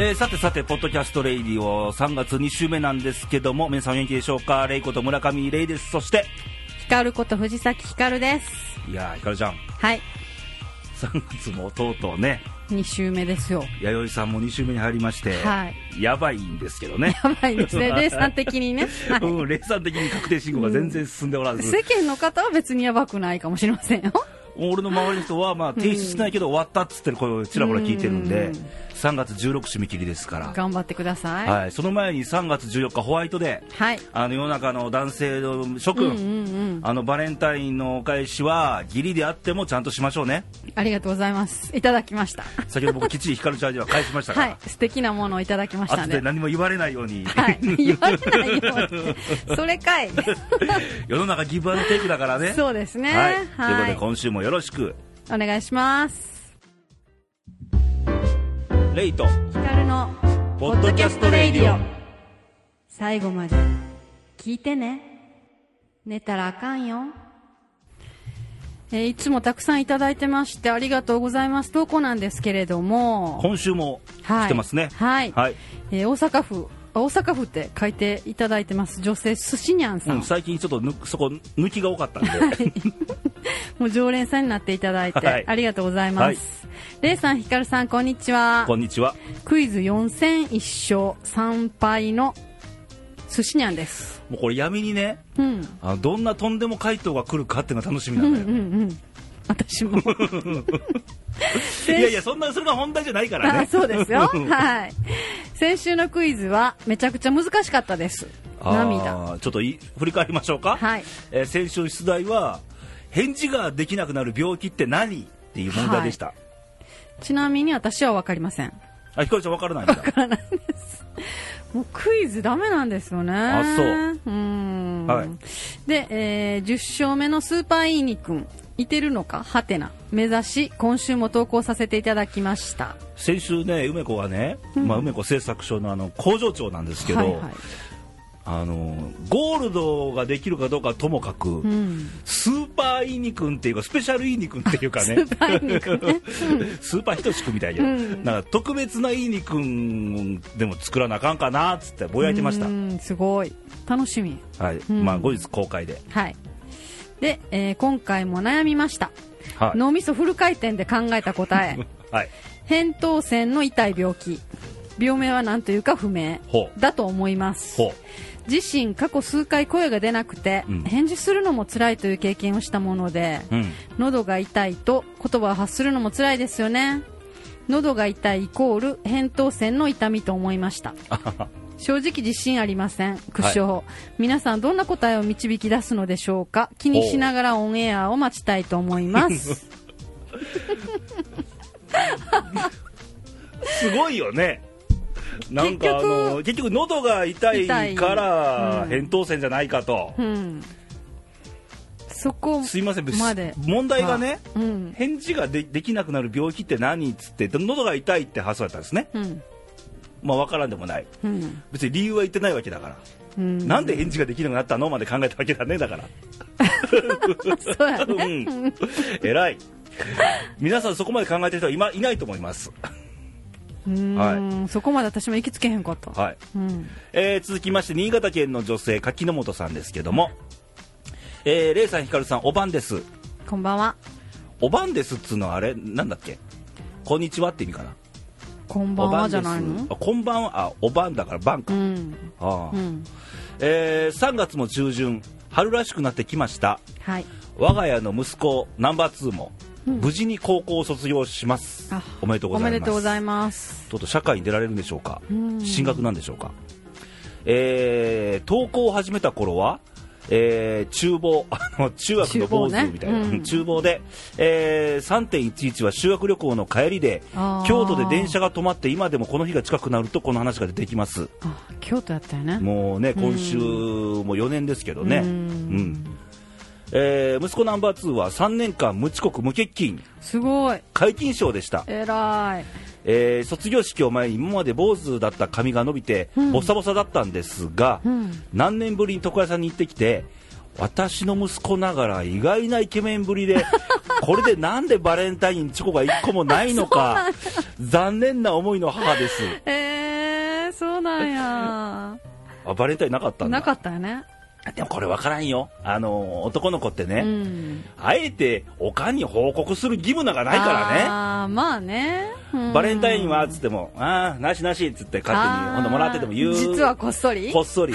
えー、さてさて、ポッドキャストレイディオ3月2週目なんですけども、皆さんお元気でしょうか？レイこと村上レイです。そして、ヒカルこと藤崎ヒカルです。いやー、ヒカルちゃん。はい。3月もとうとうね。2週目ですよ。弥生さんも2週目に入りまして、はい、やばいんですけどね。やばいですね、霊産的にね。はい、うん、霊産的に確定申告が全然進んでおらず、うん、世間の方は別にやばくないかもしれませんよ。俺の周りの人は、まあ、提出しないけど終わったっつってる声をちらほら聞いてるんで、3月16締め切りですから。頑張ってください、はい、その前に3月14日ホワイトデー、はい、あの世の中の男性の諸君、うんうんうん、あのバレンタインのお返しは義理であってもちゃんとしましょうね。ありがとうございます。いただきました。先ほど僕きっちり光るチャージは返しましたから、はい、素敵なものをいただきましたで。何も言われないように、はい、言われないように。それかい。世の中ギブアンドテイクだからね。そうですね、はい、ということで今週もよろしく。お願いします。レイと。ヒカルのポッドキャストレイディオ。最後まで聞いてね。寝たらあかんよ。えー、いつもたくさんいただいてましてありがとうございます。投稿なんですけれども。今週も来てますね。はい、はい、えー、大阪府大阪府って書いていただいてます。女性寿司にゃんさん、うん、最近ちょっとぬそこ抜きが多かったんで、はい、もう常連さんになっていただいて、はい、ありがとうございます、レイさんひかるさんこんにちは。こんにちは。クイズ4戦1勝3敗の寿司にゃんです。もうこれ闇にね、うん、あどんなとんでも回答が来るかっていうのが楽しみなんだよ、うんうんうん。私も。いやいやそんなそれが本題じゃないからね。そうですよ。はい。先週のクイズはめちゃくちゃ難しかったです。涙。ちょっとい振り返りましょうか、はい。えー、先週出題は返事ができなくなる病気って何？っていう問題でした、はい、ちなみに私は分かりません。あひかりちゃん分からないんだ。分からないです。もうクイズダメなんですよね。あそう。うん、はい、で、えー、10勝目のスーパーイーニ君いてるのか？はてな。目指し今週も投稿させていただきました。先週ね梅子はね、うん、まあ、梅子製作所のあの工場長なんですけど、はいはい、あのゴールドができるかどうかともかく、うん、スーパーイーニ君っていうかスペシャルイーニ君っていうかね。スーパーイーニ君、ね、スーパーひとしくみたいな,、うん、なんか特別なイーニ君でも作らなあかんかなっつってぼやいてました。すごい。楽しみ。はい、まあ後日公開で。はい。で、えー、今回も悩みました、はい、脳みそフル回転で考えた答え、はい、扁桃腺の痛い病気。病名は何というか不明。だと思います自身過去数回声が出なくて、うん、返事するのも辛いという経験をしたもので、うん、喉が痛いと言葉を発するのも辛いですよね。喉が痛いイコール扁桃腺の痛みと思いました。正直自信ありません苦笑、はい、皆さんどんな答えを導き出すのでしょうか？気にしながらオンエアを待ちたいと思います。すごいよねなんかあの結局喉が痛いから扁桃腺じゃないかと、うん、そこすいません。問題がね、うん、返事がでできなくなる病気って何っつって喉が痛いって発想だったんですね、うん。まあ分からんでもない、うん、別に理由は言ってないわけだから、うん、なんで返事ができるようになったのまで考えたわけだねだから。そうやね、うん、偉い。皆さんそこまで考えてる人はいないと思いますはい、そこまで私も行きつけへんかった、はい。うん。えー、続きまして新潟県の女性柿の本さんですけども、えー、レイさんひかるさんおばんです。こんばんは。おばんですっつうのはあれなんだっけ？こんにちはって意味かな？こんばんはじゃないの？あこんばんはあおばんだから晩か、うん、あ、うん、えー、3月も中旬春らしくなってきました、はい、我が家の息子ナンバー2も無事に高校を卒業します、おめでとうございます。おめでとうございます。とうとう社会に出られるんでしょうか？進学なんでしょうか？えー、登校を始めた頃はえー、厨房、あの中学の坊主みたいな、厨房,、ねうん、厨房で、えー、3.11は修学旅行の帰りで京都で電車が止まって今でもこの日が近くなるとこの話が出てきます。京都やったよね。もうね今週も4年ですけどね、うん、うんえー、息子ナンバー2は3年間無遅刻無欠勤。すごい。皆勤賞でした。えらい。えー、卒業式を前に今まで坊主だった髪が伸びて、うん、ボサボサだったんですが、うん、何年ぶりに床屋さんに行ってきて私の息子ながら意外なイケメンぶりで これでなんでバレンタインチョコが1個もないのか 残念な思いの母です、えそうなんや。あバレンタインなかったんだ。なかったよねでもこれ分からんよ。あの、男の子ってね、うん、あえておかんに報告する義務なんかないからね。ああ、まあね。バレンタインはっつっても、ああ、なしなしっつって勝手にほんともらってても言う。実はこっそり？こっそり。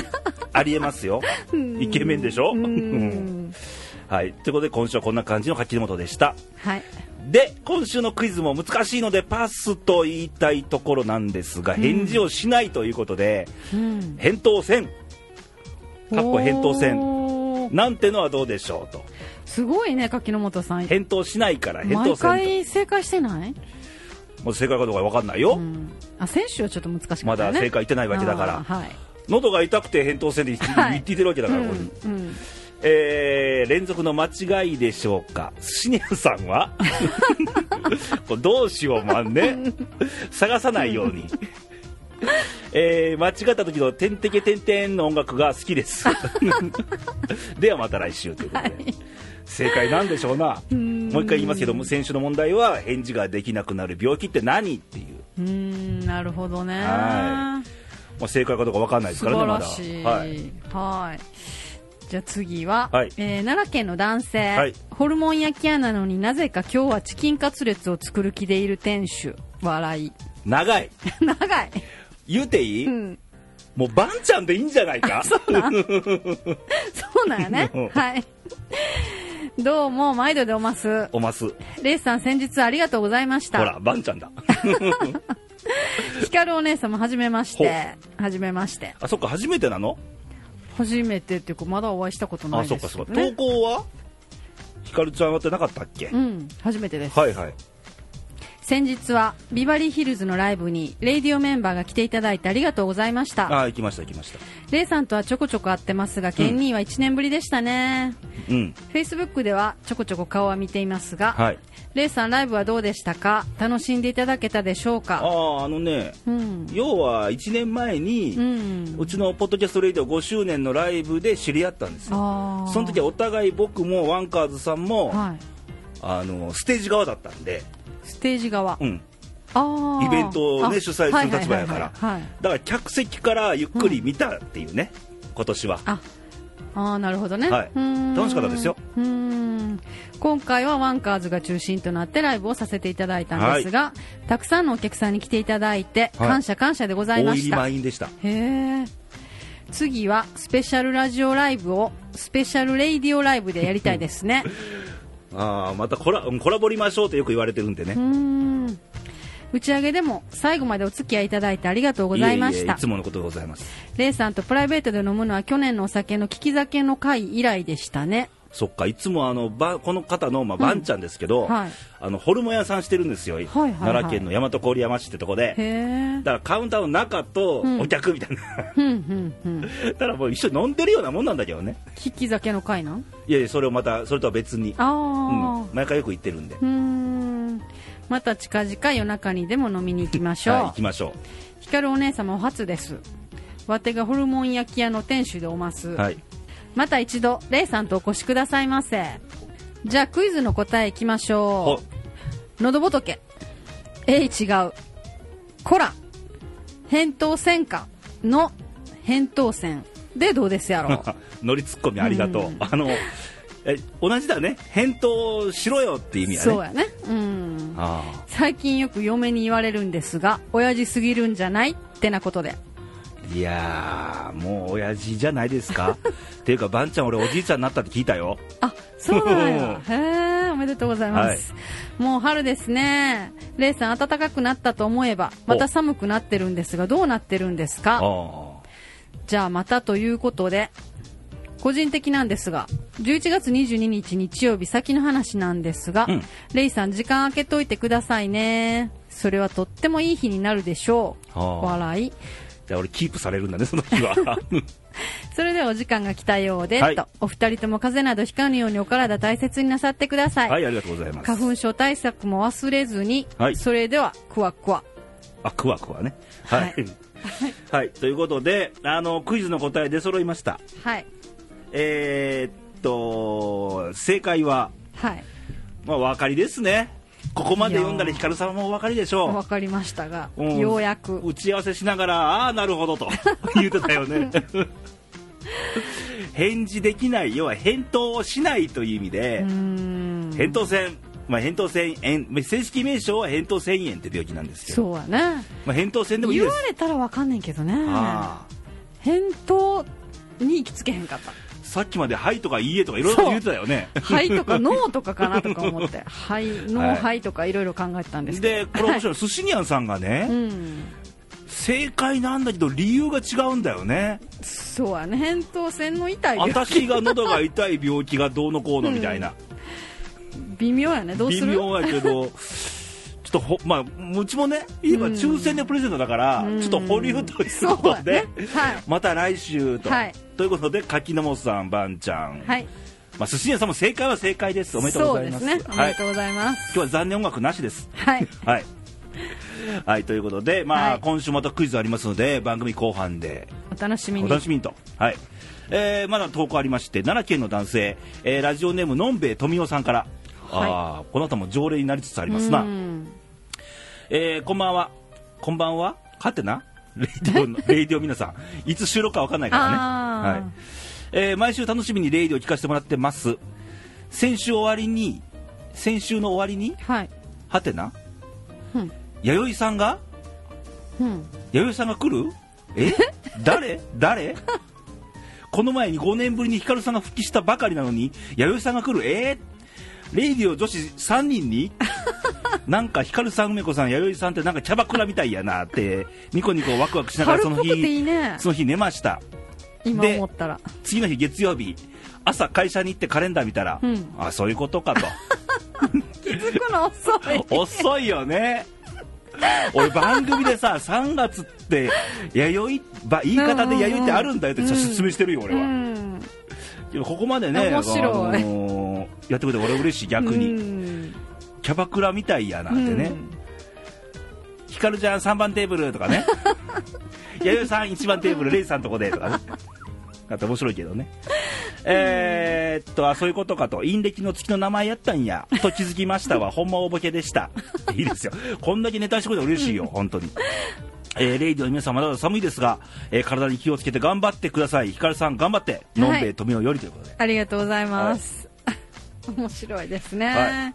ありえますよ。イケメンでしょ？はい。ということで今週はこんな感じの柿本でした。はい。で、今週のクイズも難しいのでパスと言いたいところなんですが、返事をしないということで、うん、返答せん。かっこ返答せん。なんてのはどうでしょうと。すごいね、柿本さん。返答しないから、返答せん。毎回正解してない？もう正解かどうか分かんないよ。うん、あ、選手はちょっと難しかった、ね、まだ正解いってないわけだから。はい。喉が痛くて返答せんで言ってるわけだから、はい、これ。うんうんえー、連続の間違いでしょうかシニアさんは？どうしようもあんね探さないようにえー、間違った時の「てんてけてんてん」の音楽が好きです。ではまた来週ということで、はい、正解なんでしょうな。もう一回言いますけども選手の問題は返事ができなくなる病気って何っていう。うんなるほどね。はい、まあ、正解かどうか分かんないですからねまだ。はい。はい。じゃあ次は、はい、えー、奈良県の男性、はい、ホルモン焼き屋なのになぜか今日はチキンカツレツを作る気でいる店主。笑い。長い。長い言うていい、うん、もうバンちゃんでいいんじゃないか？そうなん。やね。はい。どうも毎度でおます。おます。レイさん先日ありがとうございました。ほらバンちゃんだ。ヒカルお姉さんもはじめまして。はじめまして。あそっか初めてなの？初めてっていうかまだお会いしたことないです、ね、あそっかそっか。投稿は？ひかるちゃんはってなかったっけ？うん初めてです。はいはい先日はビバリーヒルズのライブにレイディオメンバーが来ていただいてありがとうございました。あ行きました行きました。レイさんとはちょこちょこ会ってますが、ケンニーは1年ぶりでしたね。うん。フェイスブックではちょこちょこ顔は見ていますが、はい、レイさんライブはどうでしたか？楽しんでいただけたでしょうか？あああのね、うん、要は1年前に、うん、うちのポッドキャストレイディオ5周年のライブで知り合ったんですよ。その時はお互い僕もワンカーズさんも、はい、あのステージ側だったんでステージ側。うん。イベントを、ね、主催する立場やから、だから客席からゆっくり見たっていうね、うん、今年は。ああなるほどね、はい、楽しかったですよ。今回はワンカーズが中心となってライブをさせていただいたんですが、はい、たくさんのお客さんに来ていただいて感謝感謝でございました、はい、でした。へえ次はスペシャルラジオライブをスペシャルレイディオライブでやりたいですね ああまたコラコラボりましょうとよく言われてるんでね。打ち上げでも最後までお付き合いいただいてありがとうございました。いつものことでございます。レイさんとプライベートで飲むのは去年のお酒の利き酒の会以来でしたねそっかいつもあのばこの方の、まあ、ばんちゃんですけど、うんはい、あのホルモン屋さんしてるんですよ、はいはいはい、奈良県の大和郡山市ってとこで。だからカウンターの中とお客みたいな、うん、だからもう一緒に飲んでるようなもんなんだけどね。利き酒の会なん？いやいやそれをまたそれとは別に。あ、うん、毎回よく行ってるんで。また近々夜中にでも飲みに行きましょう、はい、行きましょう。光お姉様お初です。わてがホルモン焼き屋の店主でおます、はい、また一度レイさんとお越しくださいませ。じゃあクイズの答えいきましょう。喉仏。えい違う。コラ。扁桃腺かの扁桃腺。でどうですやろ。乗りツッコミありがとう、うん、あのえ同じだね。返答しろよって意味やね。そうやね。うん。最近よく嫁に言われるんですが親父すぎるんじゃないってなことでいやーもう親父じゃないですか？っていうかばんちゃん俺おじいちゃんになったって聞いたよ。あそうなんや。へえおめでとうございます、はい、もう春ですね。レイさん暖かくなったと思えばまた寒くなってるんですがどうなってるんですか？じゃあまたということで個人的なんですが11月22日日曜日先の話なんですが、うん、レイさん時間空けといてくださいね。それはとってもいい日になるでしょう。笑いじゃあ俺キープされるんだねその日は。それではお時間が来たようで、はい、とお二人とも風邪などひかぬようにお体大切になさってください。はいありがとうございます。花粉症対策も忘れずに、はい、それではクワクワ。あクワクワね。はい、はい、はい、ということであのクイズの答え出揃いました。はい。えー、っと正解は、はい、まあ、お分かりですねここまで読んだらヒカルさんもお分かりでしょう。分かりましたが、うん、ようやく。打ち合わせしながらああなるほどと。言ってたよね。返事できない要は返答をしないという意味で扁桃腺まあ、扁桃腺炎正式名称は扁桃腺炎って病気なんですけど。そうやね、まあ、扁桃腺でもいいです。言われたら分かんないけどね。扁桃に行きつけへんかったさっきまで「はい」とか「いいえ」とかいろいろ言ってたよね「はい」とか「ノー」とかかなとか思って「はい」「ノー」「はい」とかいろいろ考えてたんですけど。でこれ面白い。寿司にゃんさんがね、うん、正解なんだけど理由が違うんだよね。そうやね。扁桃腺の痛い病気。私が喉が痛い病気がどうのこうのみたいな、うん、微妙やね。どうする？微妙やけど ちょっとほまあうちもね言えば抽選でプレゼントだから、うん、ちょっと保留ということで、ね。はい、また来週と、はい、ということで柿の本さんばんちゃんはいまあ、寿司屋さんも正解は正解です。おめでとうございます。ね、おめでとうございます。今日は残念音楽なしです。はい。はい。はい、ということで、まあ、はい、今週またクイズありますので、番組後半で。お楽しみに。お楽しみにと。はい。えー、まだ投稿ありまして、奈良県の男性、えー、ラジオネームのんべえ富夫さんから、はい、あこの方も常連になりつつありますな。えー、こんばんは。こんばんははてなレイディオ、レイディオ皆さん。いつ収録かわかんないからね。はい。えー、毎週楽しみにレイディオ聞かせてもらってます。先週終わりに、先週の終わりに、はい。はてな、うん、弥生さんが、うん、弥生さんが来る？え？誰？誰？この前に5年ぶりにヒカルさんが復帰したばかりなのに弥生さんが来る？えー、レイディオ女子3人に なんかヒカルさん梅子さん弥生さんってなんかキャバクラみたいやなってニコニコワクワクしながらその日いい、ね、その日寝ました。今思ったら。次の日月曜日朝会社に行ってカレンダー見たら、うん、あそういうことかと。気づくの遅い。遅いよね。俺番組でさ3月って弥生言い方で弥生ってあるんだよって説明してるよ、俺は、うん、ここまでね、あのー、やってくれて俺嬉しい逆に、うん、キャバクラみたいやなってね、ひかるちゃん3番テーブルとかね。弥生さん1番テーブルレイさんとこでとかね。だって面白いけどね。えー、っとあそういうことかと。陰暦の月の名前やったんや。と気づきましたわ。ほんまおぼけでした。いいですよ。こんだけネタしてくれて嬉しいよ本当にえー、レイディの皆さんまだまだ寒いですが、えー、体に気をつけて頑張ってくださいひかるさん頑張ってのんべえ富美よりということでありがとうございます、はい、面白いですね、はい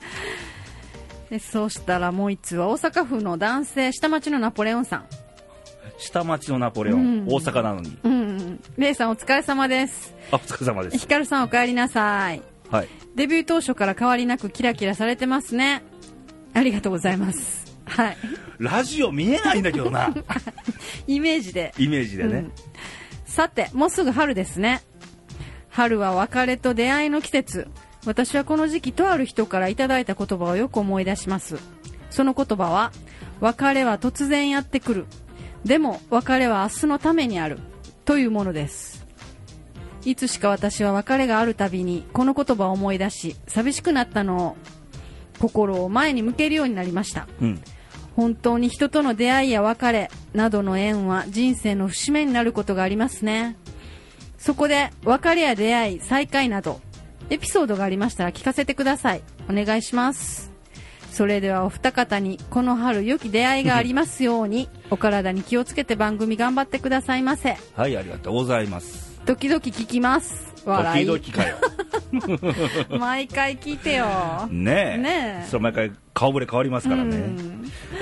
でそうしたらもう一つは大阪府の男性下町のナポレオンさん下町のナポレオン、うん、大阪なのに。うん。レイさんお疲れ様です。あ、お疲れ様です。ヒカルさんお帰りなさい。はい。デビュー当初から変わりなくキラキラされてますね。ありがとうございます。はい。ラジオ見えないんだけどな。イメージで。イメージでね、うん、さて、もうすぐ春ですね。春は別れと出会いの季節。私はこの時期とある人からいただいた言葉をよく思い出します。その言葉は、別れは突然やってくる。でも別れは明日のためにあるというものですいつしか私は別れがあるたびにこの言葉を思い出し寂しくなったのを心を前に向けるようになりました、うん、本当に人との出会いや別れなどの縁は人生の節目になることがありますね。そこで別れや出会い再会などエピソードがありましたら聞かせてください。お願いします。それではお二方にこの春良き出会いがありますように お体に気をつけて番組頑張ってくださいませ。はいありがとうございます。時々聞きます笑い。時々かよ。毎回聞いてよ。ねえ。ねえ。それ毎回顔ぶれ変わりますからね、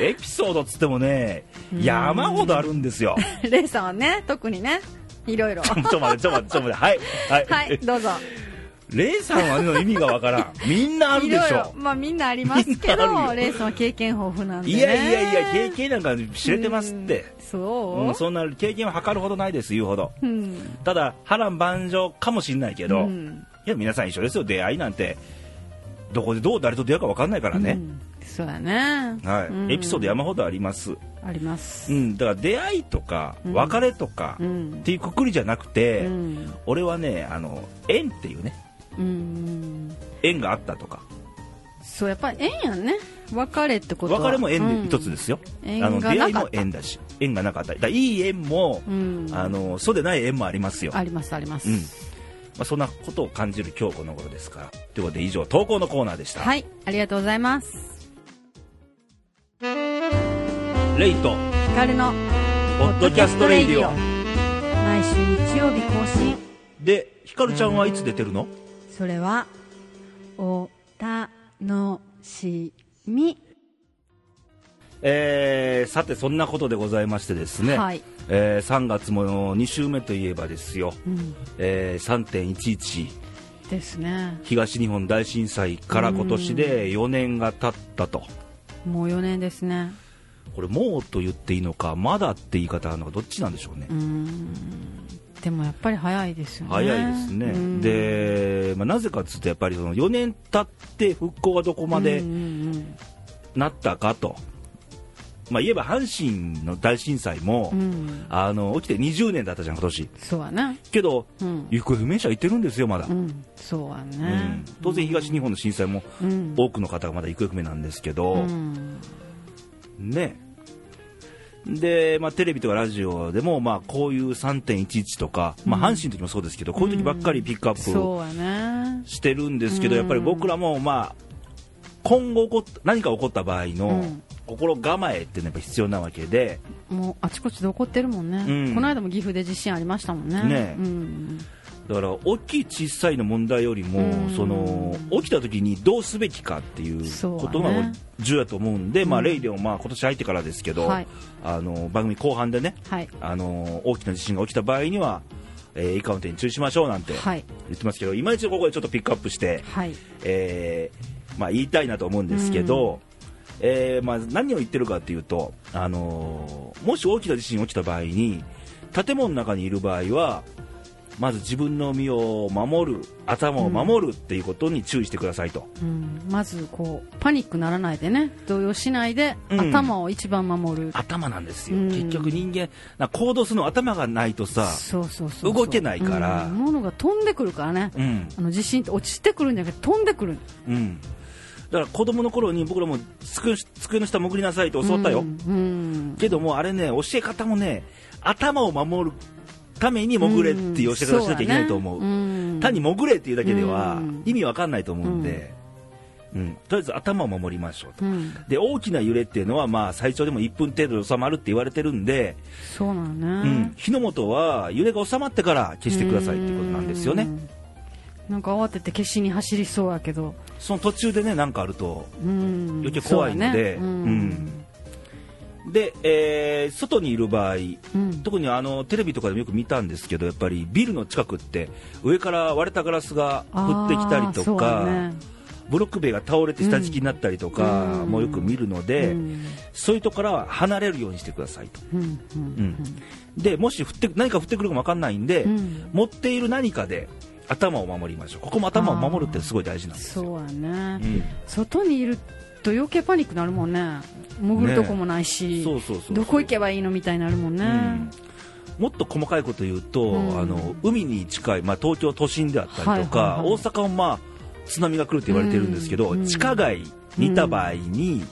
エピソードっつってもね山ほどあるんですよ。レイさんはね特にねいろいろ。ちょっと待ってちょっと待ってちょっと待って。はい。はい、はい、どうぞレイさんはの意味がわからん。みんなあるでしょ。まあみんなありますけど、レイさんは経験豊富なんで、ね、いやいやいや、経験なんか知れてますって。そう、うん、そんな経験は測るほどないです、言うほど。うん、ただ、波乱万丈かもしれないけど、うん、いや、皆さん一緒ですよ、出会いなんて。どこでどう誰と出会うか分かんないからね。そうやね。はい、エピソード山ほどあります。あります。うん、だから出会いとか別れとかっていうくくりじゃなくて、俺はね、あの縁っていうね。縁があったとか。そうやっぱり縁やんね。別れってことは。別れも縁で一つですよ、うん、あの出会いも縁だし。縁がなかった。だいい縁も、うん、あのそうでない縁もありますよ。ありますあります、うん、まあ、そんなことを感じる今日この頃ですから。ということで以上投稿のコーナーでした。はい。ありがとうございます。レイと光のポッドキャストレイディオ。毎週日曜日更新。でひかるちゃんはいつ出てるの？それはおたのしみ。えー、さてそんなことでございましてですね、はい。えー、3月も2週目といえばですよ、うん、えー、3.11ですね。東日本大震災から今年で4年が経ったと、もう4年ですね。これもうと言っていいのかまだって言い方なのかどっちなんでしょうねでもやっぱり早いですよね。早いですね。で、まあ、なぜかっつうとやっぱりその4年経って復興がどこまでなったかと。まあ、言えば阪神の大震災も、うん、あの起きて20年だったじゃん、今年。そうやねけど、うん、行方不明者いてるんですよ、まだ、うん、そうやね、当然、東日本の震災も、多くの方がまだ行方不明なんですけど、ねで、まあ、テレビとかラジオでも、まあ、こういう3.11とか、まあ、阪神の時もそうですけど、こういう時ばっかりピックアップしてるんですけど、やっぱり僕らも、まあ、今後起こ何か起こった場合の、心構えっていうのが必要なわけでもうあちこちで起こってるもんね、うん、この間も岐阜で地震ありましたもんね。ね、うん、だから大きい小さいの問題よりも、うん、その起きた時にどうすべきかっていうことが重要だと思うんで、ね、まあ、レイディオまあ今年入ってからですけど、はい、あの番組後半でね、はい、あの大きな地震が起きた場合にはえー、以下の点に注意しましょうなんて言ってますけど、はい、今一度ここでちょっとピックアップして、はい、えー、まあ、言いたいなと思うんですけど、えー、まあ、何を言ってるかというと、あのー、もし大きな地震が起きた場合に建物の中にいる場合はまず自分の身を守る頭を守るっていうことに注意してくださいと、うん、まずこうパニックならないでね。動揺しないで、うん、頭を一番守る。頭なんですよ、うん、結局人間な行動するの頭がないとさ動けないから、物が飛んでくるからね、あの地震って落ちてくるんじゃなくて飛んでくる、うん。だから子供の頃に僕らも机の下潜りなさいと教わったよ、けどもあれね教え方もね頭を守るために潜れっていう教え方しなきゃいけないと思う。うんうね、単に潜れっていうだけでは意味わかんないと思うんで、うん、とりあえず頭を守りましょうと、で大きな揺れっていうのはまあ最長でも1分程度で収まるって言われてるんでそうなのね、うん、火の元は揺れが収まってから消してくださいっていうことなんですよね。なんか慌てて消しに走りそうやけど。その途中でね何かあると余計怖いので、うん、で、えー、外にいる場合、うん、特にあのテレビとかでもよく見たんですけどやっぱりビルの近くって上から割れたガラスが降ってきたりとか、ね、ブロック塀が倒れて下敷きになったりとかもよく見るので、うん、そういうところからは離れるようにしてくださいと。でもし降って何か降ってくるかも分かんないんで、持っている何かで頭を守りましょう。ここも頭を守るってすごい大事なんですそうやね、うん、外にいると余計パニックなるもんね潜るとこもないし、そうそうそうどこ行けばいいのみたいになるもんね、うん。もっと細かいこと言うと、うん、あの海に近い、まあ、東京都心であったりとか、はいはいはい、大阪も、まあ、津波が来ると言われてるんですけど、うん、地下街にいた場合に、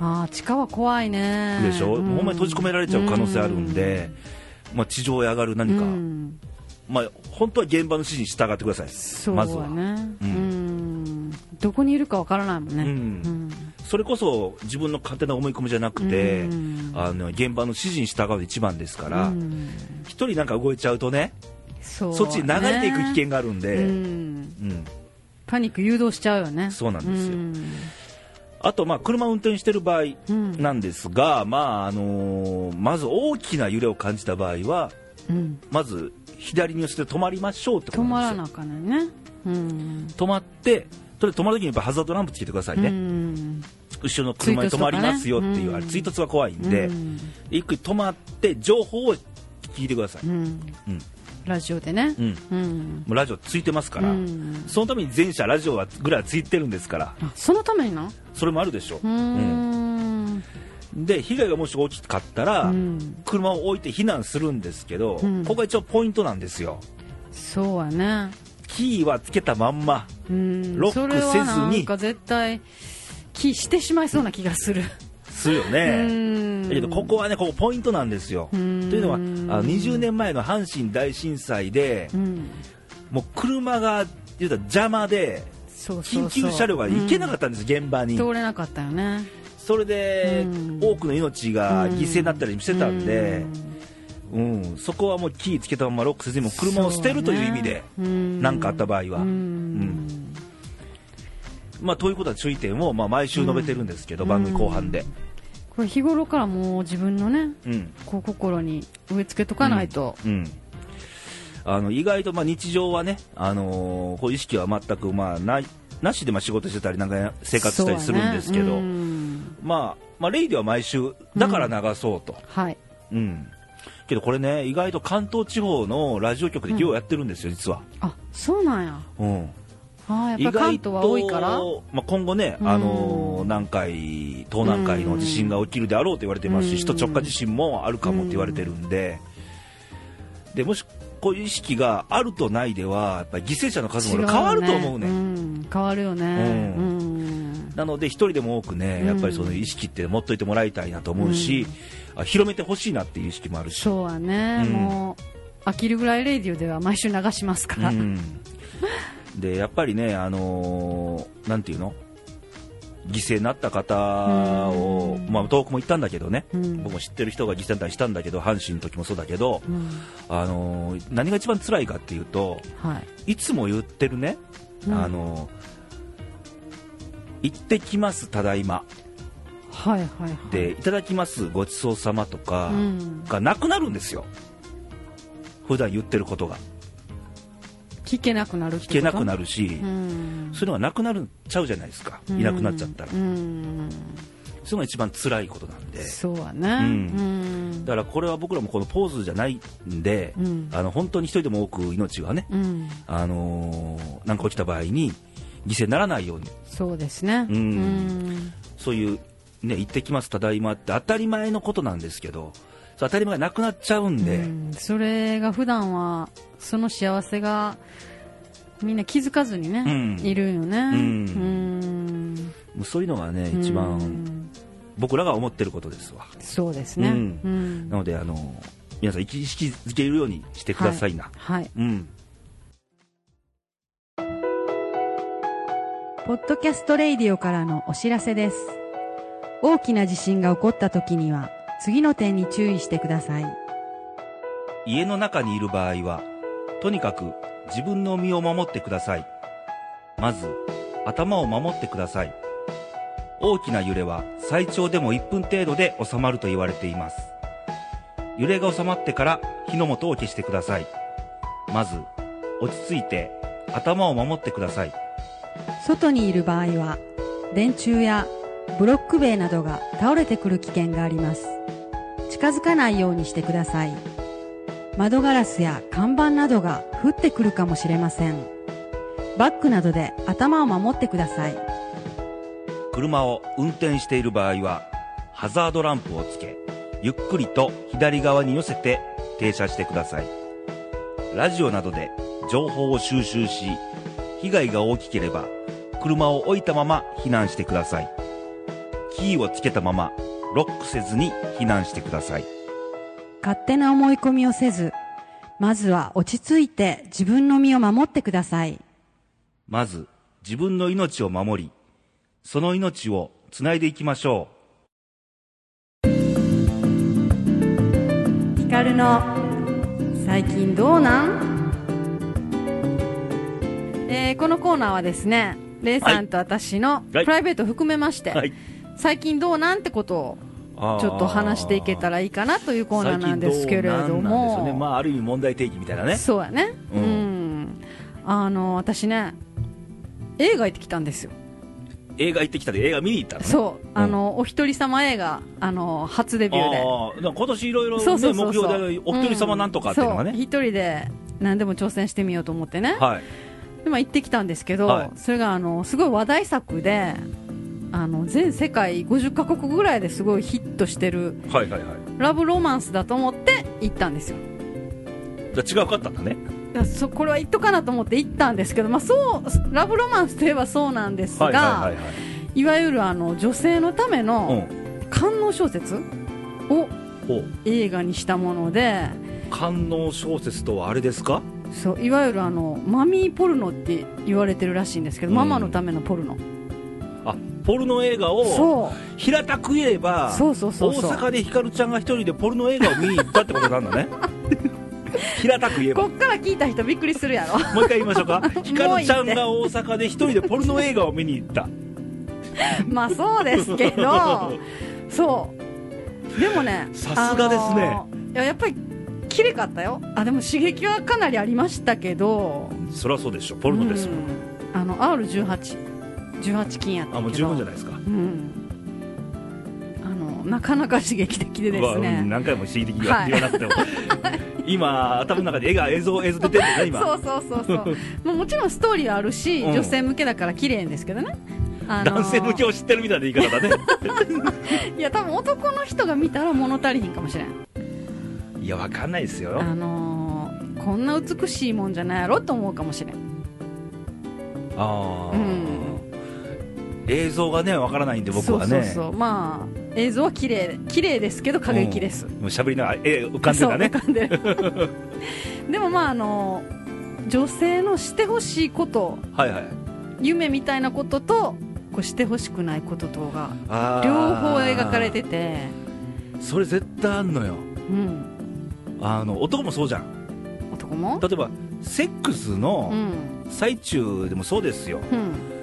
うん、あ地下は怖いね。でしょ、うん、ほんまに閉じ込められちゃう可能性あるんで、まあ、地上へ上がる何か、まあ、本当は現場の指示に従ってください、そうね、まずは、うん、どこにいるかわからないもんね、うん、それこそ自分の勝手な思い込みじゃなくて、あの現場の指示に従う一番ですから一、人なんか動いちゃうとねそっちに流れていく危険があるんで、うん。パニック誘導しちゃうよね。そうなんですよ、あと、まあ、車を運転している場合なんですが、うん、まああのー、まず大きな揺れを感じた場合は、うん、まず左に寄せて止まりましょうってことですよ。止まらなかね、うん、止まってそれ止まるときにやっぱハザードランプつけてくださいね、うん、後ろの車に止まりますよっていう、ね、あれ追突は怖いんで、うん、一回止まって情報を聞いてください、うん。ラジオでね、うん。ラジオついてますから、うん、そのために全社ラジオはぐらいついてるんですから。そのためになそれもあるでしょ。う、うん。で被害がもし大きかったら、うん、車を置いて避難するんですけど、うん、ここが一応ポイントなんですよ。そうはね。キーはつけたまんま、うん、ロックせずに。か絶対キーしてしまいそうな気がする。するよね。だけどここはねここポイントなんですよ。というのはあの20年前の阪神大震災で、もう車が言うた邪魔で緊急車両が行けなかったんです、現場に。通れなかったよね。それで多くの命が犠牲になったりしてたんで、うん、そこはもうキーつけたままロックせずにも車を捨てるという意味で何、かあった場合は。うんまあ、ということは注意点をまあ毎週述べてるんですけど、番組後半で。これ日頃からもう自分のね、うん、こう心に植え付けとかないと、うん、うん、あの意外とまあ日常はね、あのー、こう意識は全くまあないなしでまあ仕事してたりなんか生活したりするんですけど、ね、まあ、まあ、レイでは毎週だから流そうと、はい。うん。けどこれね意外と関東地方のラジオ局でようやってるんですよ、実は。あそうなんや。うんあやっぱ関東は多いから？まあ、今後ね、あのー、南海、東南海の地震が起きるであろうと言われてますし、首都直下地震もあるかもって言われてるんで、でもしこういう意識があるとないでは、やっぱり犠牲者の数も変わると思うね、ねうん、変わるよね、うん、なので、一人でも多くね、やっぱりその意識って持っといてもらいたいなと思うし、うん、広めてほしいなっていう意識もあるし。そうはね、もう飽きるぐらいレディオでは毎週流しますから。でやっぱりね、あのー、なんていうの？犠牲になった方を、まあ、遠くも行ったんだけどね、僕も知ってる人が犠牲になったりしたんだけど阪神の時もそうだけど、あのー、何が一番辛いかっていうと、はい、いつも言ってるね、あのー、行ってきますただいま。はいはいはい、でいただきますごちそうさまとかがなくなるんですよ、普段言ってることが。聞けなくなる聞けなくなるし、うん、そういうのがなくなっちゃうじゃないですか、いなくなっちゃったら、うん、それが一番辛いことなんで。そうはね、うん、だからこれは僕らもこのポーズじゃないんで、あの本当に一人でも多く命がね、あのー、なんか起きた場合に犠牲にならないように。そうですね、そういうね行ってきますただいまって当たり前のことなんですけど当たり前がなくなっちゃうんで、うん、それが普段はその幸せがみんな気づかずにね、うん、いるよね、うん、うそういうのがね一番僕らが思ってることですわ。そうですね、なのであの皆さん意識づけるようにしてくださいな。はい、はい、うん。ポッドキャストレイディオからのお知らせです。大きな地震が起こった時には次の点に注意してください。家の中にいる場合はとにかく自分の身を守ってください。まず頭を守ってください。大きな揺れは最長でも1分程度で収まると言われています。揺れが収まってから火の元を消してください。まず落ち着いて頭を守ってください。外にいる場合は電柱やブロック塀などが倒れてくる危険があります。近づかないようにしてください。窓ガラスや看板などが降ってくるかもしれません。バッグなどで頭を守ってください。車を運転している場合はハザードランプをつけゆっくりと左側に寄せて停車してください。ラジオなどで情報を収集し被害が大きければ車を置いたまま避難してください。キーをつけたままロックせずに避難してください。勝手な思い込みをせずまずは落ち着いて自分の身を守ってください。まず自分の命を守りその命をつないでいきましょう。ヒカルの最近どうなん、えー、このコーナーはですねレイさんと私のプライベートを含めまして、はい。はい最近どうなん？てことをちょっと話していけたらいいかなというコーナーなんですけれども、ね、まあ、ある意味問題提起みたいなね。そうやね、うん、うん、あの私ね映画行ってきたんですよ。映画行ってきたで映画見に行ったの、ね、そう、あの、お一人様映画あの初デビューで。今年いろいろ、ね、目標でお一人様なんとかっていうのがね、一、うん、人で何でも挑戦してみようと思ってね、はい、でまあ、行ってきたんですけど、はい、それがあのすごい話題作であの全世界50カ国ぐらいですごいヒットしてる、はいはいはい、ラブロマンスだと思って行ったんですよ。じゃ違うかったんだね。そこれは言っとかなと思って行ったんですけど、まあ、そうラブロマンスといえばそうなんですが、はいはいはいはい、いわゆるあの女性のための官能小説を映画にしたもので官能小説とはあれですか？そういわゆるあのマミーポルノって言われてるらしいんですけど、うん、ママのためのポルノ。あポルノ映画を平たく言えば大阪でひかるちゃんが一人でポルノ映画を見に行ったってことなんだね。平たく言えば。こっから聞いた人びっくりするやろ。もう一回言いましょうか。ひかるちゃんが大阪で一人でポルノ映画を見に行った。まあそうですけど。そう。でもねさすがですね、いややっぱり綺麗かったよ。あでも刺激はかなりありましたけど。そりゃそうでしょポルノですもん、あの R1818 金やったあもう十分じゃないですか。うん。あのなかなか刺激的でですね、何回も刺激的言わなくても、今頭の中で絵が映像映像出てるんだ今？そうそうそうそう。ももちろんストーリーはあるし、女性向けだから綺麗ですけどね。あのー、男性向けを知ってるみたいな言い方だね。いや多分男の人が見たら物足りひんかもしれん。いやわかんないですよ。あのー、こんな美しいもんじゃないやろと思うかもしれん。ああ、うん、映像がねわからないんで僕はね。そうそうまあ映像は綺麗綺麗ですけど過激です、うん、しゃべりながら絵浮かんでるね。浮かんでる。でもまああの女性のしてほしいこと、はいはい、夢みたいなこととこうしてほしくないこととが両方描かれてて。それ絶対あんのよ、うん、あの男もそうじゃん。男も？例えばセックスの最中でもそうですよ、うん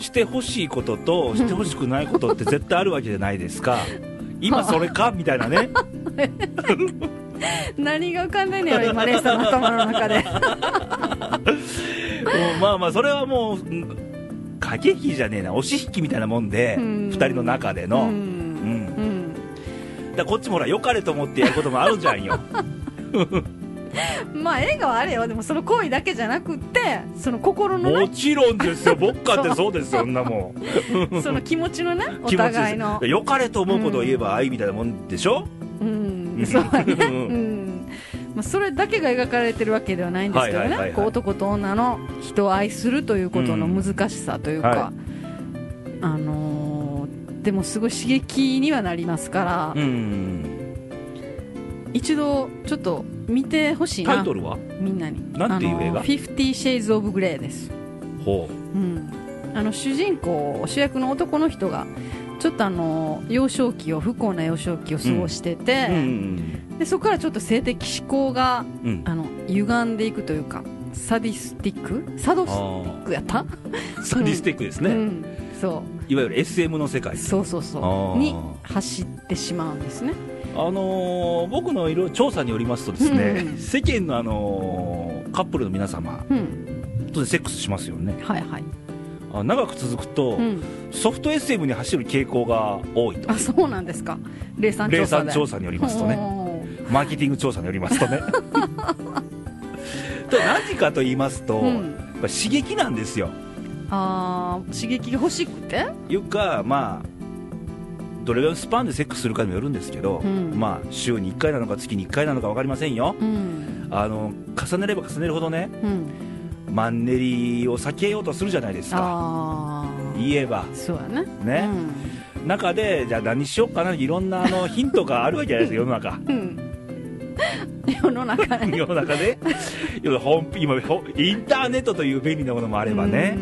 してほしいこととしてほしくないことって絶対あるわけじゃないですか。今それか？みたいなね。何が浮かんでんねやろ今レイさんの頭の中で。まあまあそれはもう駆け引きじゃねえな。押し引きみたいなもんで2人の中での。うん、うん、だこっちもほら良かれと思ってやることもあるじゃんよ まあ映画はあれよ。でもその行為だけじゃなくてその心の、ね、もちろんですよ。僕かってそうですよそんなもん。その気持ちのねお互いの。よかれと思うことを言えば愛みたいなもんでしょ？うん、そうね、うん。まあ、それだけが描かれてるわけではないんですけどね。男と女の人を愛するということの難しさというか、うんはい、あのー、でもすごい刺激にはなりますから、うん、一度ちょっと見てほしいな。タイトルは？みんなに。なんていう映画「フィフティ・シェイズ・オブ・グレー」です。ほう、うん、あの主人公主役の男の人がちょっとあの幼少期を不幸な幼少期を過ごしてて、うん。うん、でそこからちょっと性的思考が、うん、あの歪んでいくというかサディスティック？サドスティックやった？サディスティックですね、そう。いわゆる SM の世界。そうそうそう。に走ってしまうんですねあのー、僕のいろいろ調査によりますとですね、うん、世間の、あのー、カップルの皆様、うん、当然セックスしますよね、はいはい、あ長く続くと、うん、ソフト SM に走る傾向が多いと。あそうなんですか。霊産調査調査によりますとね。マーケティング調査によりますとね。と何かと言いますと、やっぱ刺激なんですよ。あ刺激が欲しくて？いうかまあどれぐらいスパンでセックスするかにもよるんですけど、うん、まあ、週に1回なのか月に1回なのか分かりませんよ、うん、あの重ねれば重ねるほどね、うん、マンネリを避けようとするじゃないですか。言えば。そうやね。ね、中でじゃあ何しようかないろんなあの ヒントがあるわけじゃないですか世の中、世の中ね。世の中で。今インターネットという便利なものもあればね、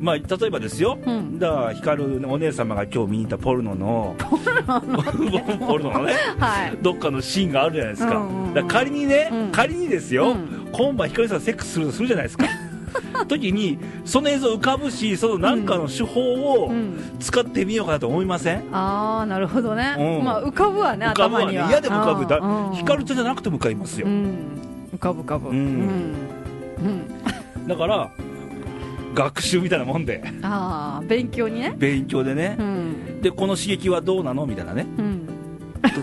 まあ、例えばですよ、うん、だから光お姉様が今日見に行ったポルノの。ポルノの。ね、はい、どっかのシーンがあるじゃないですか。うんうん、だか仮にね、うん、仮にですよ、うん、今晩光さんセックスするとするじゃないですか。時にその映像浮かぶしその何かの手法を使ってみようかなと思いません、ああなるほどね、まあ浮かぶわね浮かぶわね。嫌でも浮かぶ。だ光ちゃんじゃなくても浮かびますよ、浮かぶ浮かぶ、うん。だから学習みたいなもんで。ああ勉強にね。勉強でね、うん、でこの刺激はどうなの？みたいなね、うん、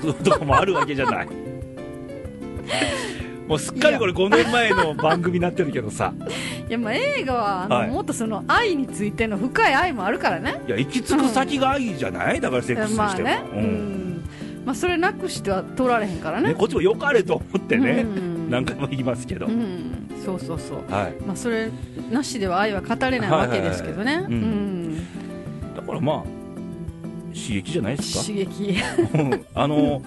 ととかもあるわけじゃない。もうすっかりこれ5年前の番組になってるけどさ。いや。まあ映画はもっとその愛についての深い愛もあるからね。いや行き着く先が愛じゃない、うん、だからセックスしても、まあね、うん。まあ、それなくしては取られへんからね、ね、こっちもよかれと思ってね、何回も言いますけど、うん、そうそうそう、はい。まあ、それなしでは愛は語れないわけですけどね、だからまあ刺激じゃないですか？刺激。あの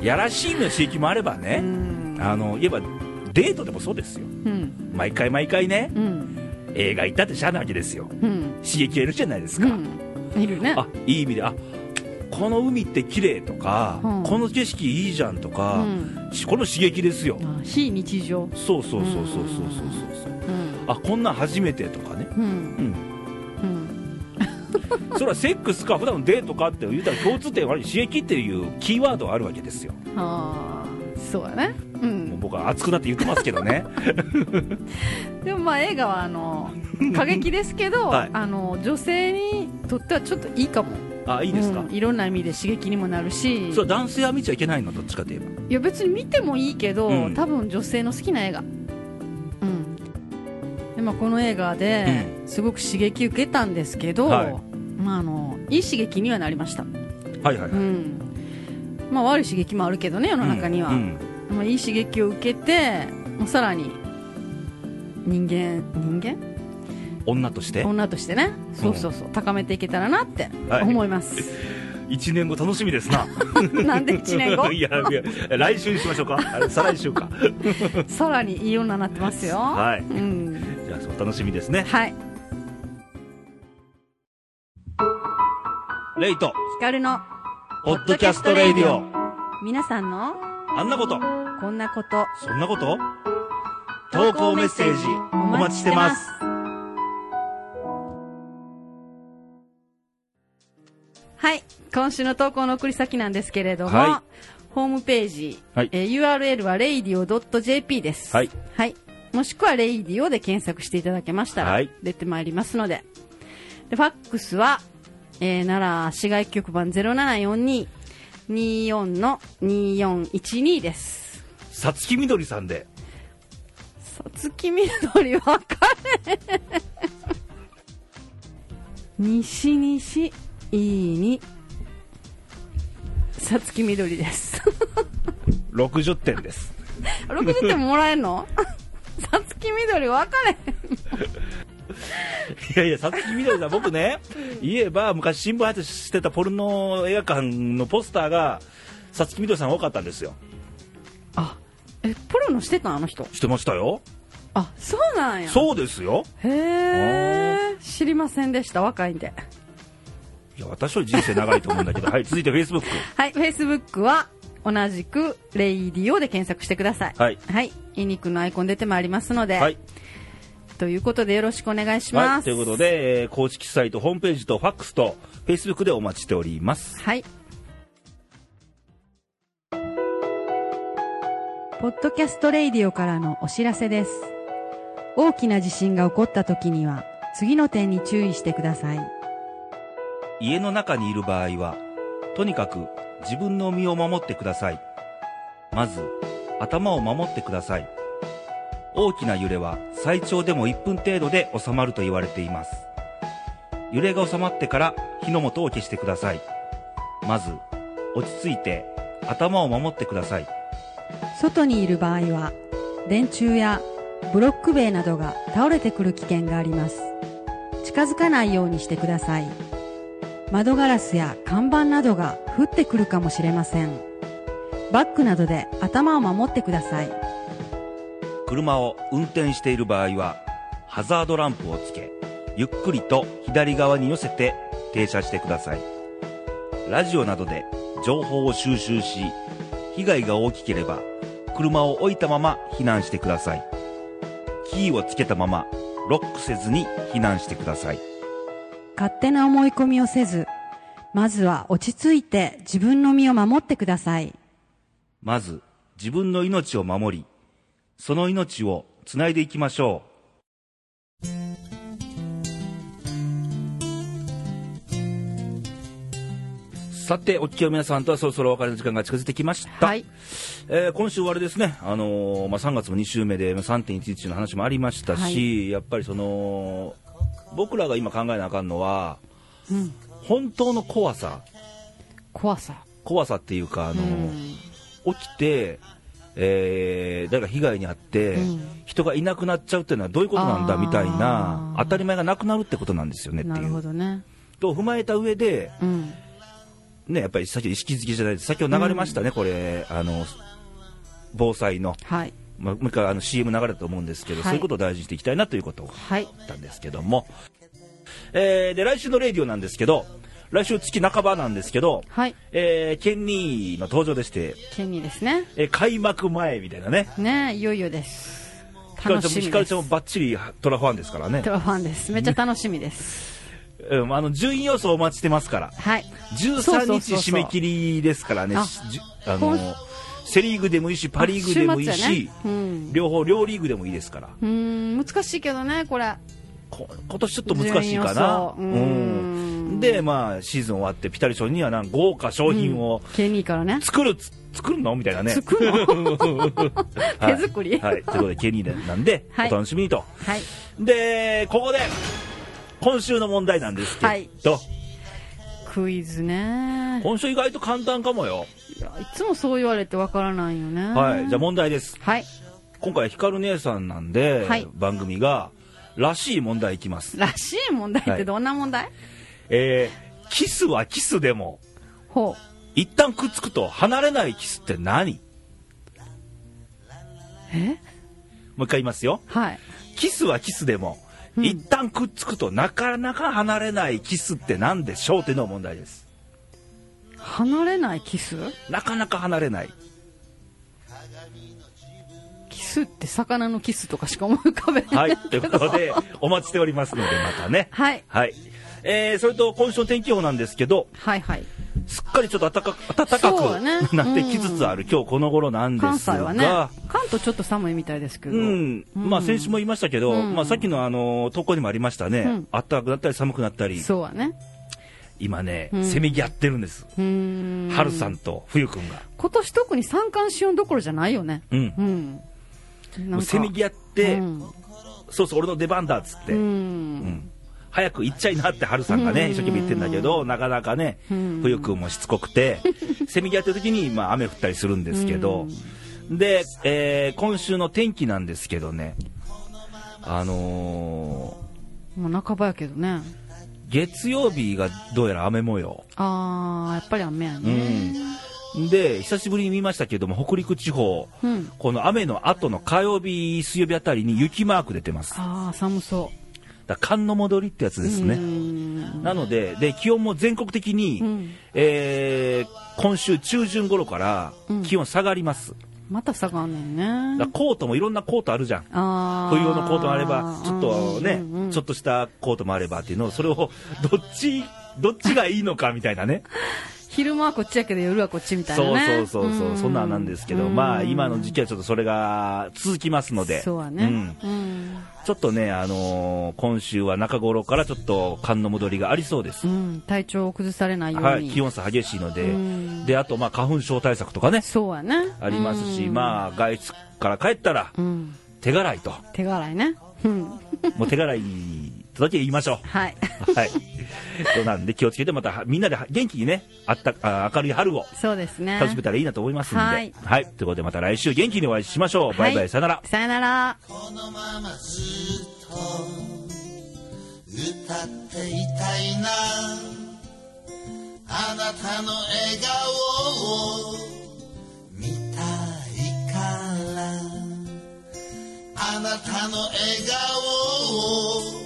やらしいの刺激もあればね、あの言えばデートでもそうですよ、うん、毎回毎回ね、うん、映画行ったってしゃあなわけですよ、うん、刺激得るじゃないですか、いるね。あいい意味であこの海って綺麗とか、うん、この景色いいじゃんとか、うん、この刺激ですよ。非日常。そうそうそうそうそうそうそう、うん、あこんなん初めてとかねうんそれはセックスか普段のデートかって言ったら共通点は刺激っていうキーワードがあるわけですよああそうだねうん、もう僕は熱くなって言ってますけどねでもまあ映画はあの過激ですけど、はい、あの女性にとってはちょっといいかもあいいですか、うん、いろんな意味で刺激にもなるし。そう男性は見ちゃいけないの？どっちかといえば。いや別に見てもいいけど、うん、多分女性の好きな映画。うん。で、まあ、この映画ですごく刺激受けたんですけど、はい、まあ、あのいい刺激にはなりました。はいはいはい、うん。まあ、悪い刺激もあるけどね世の中には、うんうん、まあ、いい刺激を受けてさらに人間人間？女として？女としてね。そうそうそう、高めていけたらなって思います、はい1年後楽しみですな。なんで1年後？いやいや来週にしましょうか。再来週か。さらにいい女になってますよ。はい、うん、じゃあお楽しみですね。はい。レイト光のポッドキャストレイディオ。皆さんのあんなこと。こんなこと。そんなこと？投稿メッセージお待ちしてますはい。今週の投稿の送り先なんですけれども、はい、ホームページ、はい、えー、URL は radio.jp です、はい、はい、もしくは radio で検索していただけましたら、出てまいりますので。でファックスは、えー、奈良市外局番0742 24の2412です。さつきみどりさんで。さつきみどり分かれ 西西いいにさつきみどりです60点です60点もらえんの？さつきみどり分かれいやいや、さつきみどりさん、僕ね、言えば、昔新聞配達してたポルノ映画館のポスターが、さつきみどりさん多かったんですよ。あ、え、ポルノしてたあの人。してましたよ。あ、そうなんや。そうですよ。へえ。知りませんでした、若いんで。いや、私は人生長いと思うんだけど、はい、続いてフェイスブック。はい、フェイスブックは、同じく、レイディオで検索してください。はい。はい。イニクのアイコン出てまいりますので、はい。ということでよろしくお願いします。はい、ということで、えー、公式サイト、ホームページとファックスと、フェイスブックでお待ちしております。はい。ポッドキャストレイディオからのお知らせです。大きな地震が起こった時には、次の点に注意してください。家の中にいる場合は、とにかく自分の身を守ってください。まず、頭を守ってください。大きな揺れは最長でも1分程度で収まると言われています。揺れが収まってから火の元を消してください。まず、落ち着いて頭を守ってください。外にいる場合は、電柱やブロック塀などが倒れてくる危険があります。近づかないようにしてください。窓ガラスや看板などが降ってくるかもしれません。バッグなどで頭を守ってください。車を運転している場合は、ハザードランプをつけ、ゆっくりと左側に寄せて停車してください。ラジオなどで情報を収集し、被害が大きければ、車を置いたまま避難してください。キーをつけたまま、ロックせずに避難してください。勝手な思い込みをせず、まずは落ち着いて自分の身を守ってください。まず自分の命を守り、その命をつないでいきましょう。さて、お聞きの皆さんとはそろそろお別れの時間が近づいてきました。はい、えー、今週はあれですね、あのー、まあ、3月も2週目で3.11の話もありましたし、はい、やっぱりその、僕らが今考えなあかんのは、うん、本当の怖さ。怖さ。怖さっていうかあの、うん、起きて、えー、誰か被害に遭って、うん、人がいなくなっちゃうっていうのはどういうことなんだみたいな当たり前がなくなるってことなんですよねっていう。ね。と踏まえた上で、ね、やっぱりさっき意識づけじゃないです。先ほど流れましたね、これあの防災の。はいまあ、もう一回あの CM 流れたと思うんですけど、はい、そういうことを大事にしていきたいなということを言ったんですけども、はい、えー、で来週のレディオなんですけど来週月半ばなんですけど、はい。えー、ケンニーの登場でしてケンニーですね、えー、開幕前みたいなね。ねいよいよです。ひかるちゃんひかるちゃんもばっちりトラファンですからね。トラファンです。めっちゃ楽しみです。うん、あの順位予想お待ちしてますから、はい、13日締め切りですからね、あのセ・リーグでもいいしパ・リーグでもいいし、ね。うん、両方両リーグでもいいですから。うん難しいけどねこれ。今年ちょっと難しいかな。うん。でまあシーズン終わってピタリ賞にはなん豪華商品を、うん、作る作るの？みたいなね。手作り、はい、はい、ということでケニーなんで、はい、お楽しみにと、はい、でここで今週の問題なんですけど、はい、クイズね。今週意外と簡単かもよ。いや、いつもそう言われてわからないよね。はい、じゃあ問題です。はい。今回はひかる姉さんなんで、はい、番組が、らしい問題いきます。らしい問題ってどんな問題、はい、えー、キスはキスでも、ほう。一旦くっつくと離れないキスって何？え？もう一回言いますよ。はい。キスはキスでも、うん、一旦くっつくとなかなか離れないキスって何でしょうっていうのが問題です。離れないキス？なかなか離れない。キスって魚のキスとかしか思い浮かべない。はいということでお待ちしておりますのでまたね。はい、はい。えー、それと今週の天気予報なんですけどはいはい。すっかりちょっと暖か暖かく、ね、なってきつつある、うん、今日この頃なんですが、関西はね、関東ちょっと寒いみたいですけど、うん、うん、まあ、先週も言いましたけど、うん、まあ、さっきの、あの、投稿にもありましたね、暖かくなったり寒くなったり、そうはね。今ね、せめぎ合ってるんです、春さんと冬くんが。今年特に三寒四温どころじゃないよね、うん、うん、せめぎ合って、うん、そうそう、俺の出番だっつって、うん、うん、早く行っちゃいなって春さんがね、一生懸命言ってんだけど、なかなかね、冬くんもしつこくて、せめぎ合ってる時に、まあ、雨降ったりするんですけど、で、えー、今週の天気なんですけどね、あのー、もう半ばやけどね。月曜日がどうやら雨模様。ああ、やっぱり雨やね。うん。で、久しぶりに見ましたけども、北陸地方、うん、この雨の後の火曜日、水曜日あたりに雪マーク出てます。ああ、寒そう。だ寒の戻りってやつですね。なので、で、気温も全国的に、うん、えー、今週中旬頃から気温下がります。また差があんねんね。だコートもいろんなコートあるじゃん。冬用のコートもあれば、ちょっとね、うんうんうん、ちょっとしたコートもあればっていうのを、それを どっち、どっちがいいのかみたいなね。昼間はこっちやけど夜はこっちみたいな、ね、そうそうそうそう、うん、そんなんなんですけど、うん、まあ今の時期はちょっとそれが続きますので。そうはね、うん、うん。ちょっとね、あのー、今週は中頃からちょっと寒の戻りがありそうです、うん、体調を崩されないように、はい、気温差激しいので、であとまあ花粉症対策とかね、そうね。ありますし、まあ、外出から帰ったら、手洗いと、手洗いね、もう手洗いとだけ言いましょう。はい。はい。そうなんで気をつけてまたみんなで元気にね、あったあ明るい春を。そうですね。楽しめたらいいなと思いますんで。はい。はい。ということでまた来週元気にお会いしましょう。バイバイ、さよなら。さよなら。このままずっと歌っていたいな。あなたの笑顔を見たいから。あなたの笑顔を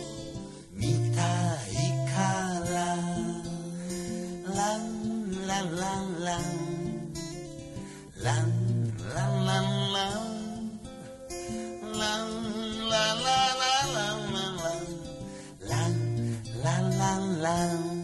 lan, lan, lan, lan, lan, lan, la la la la la la la la la la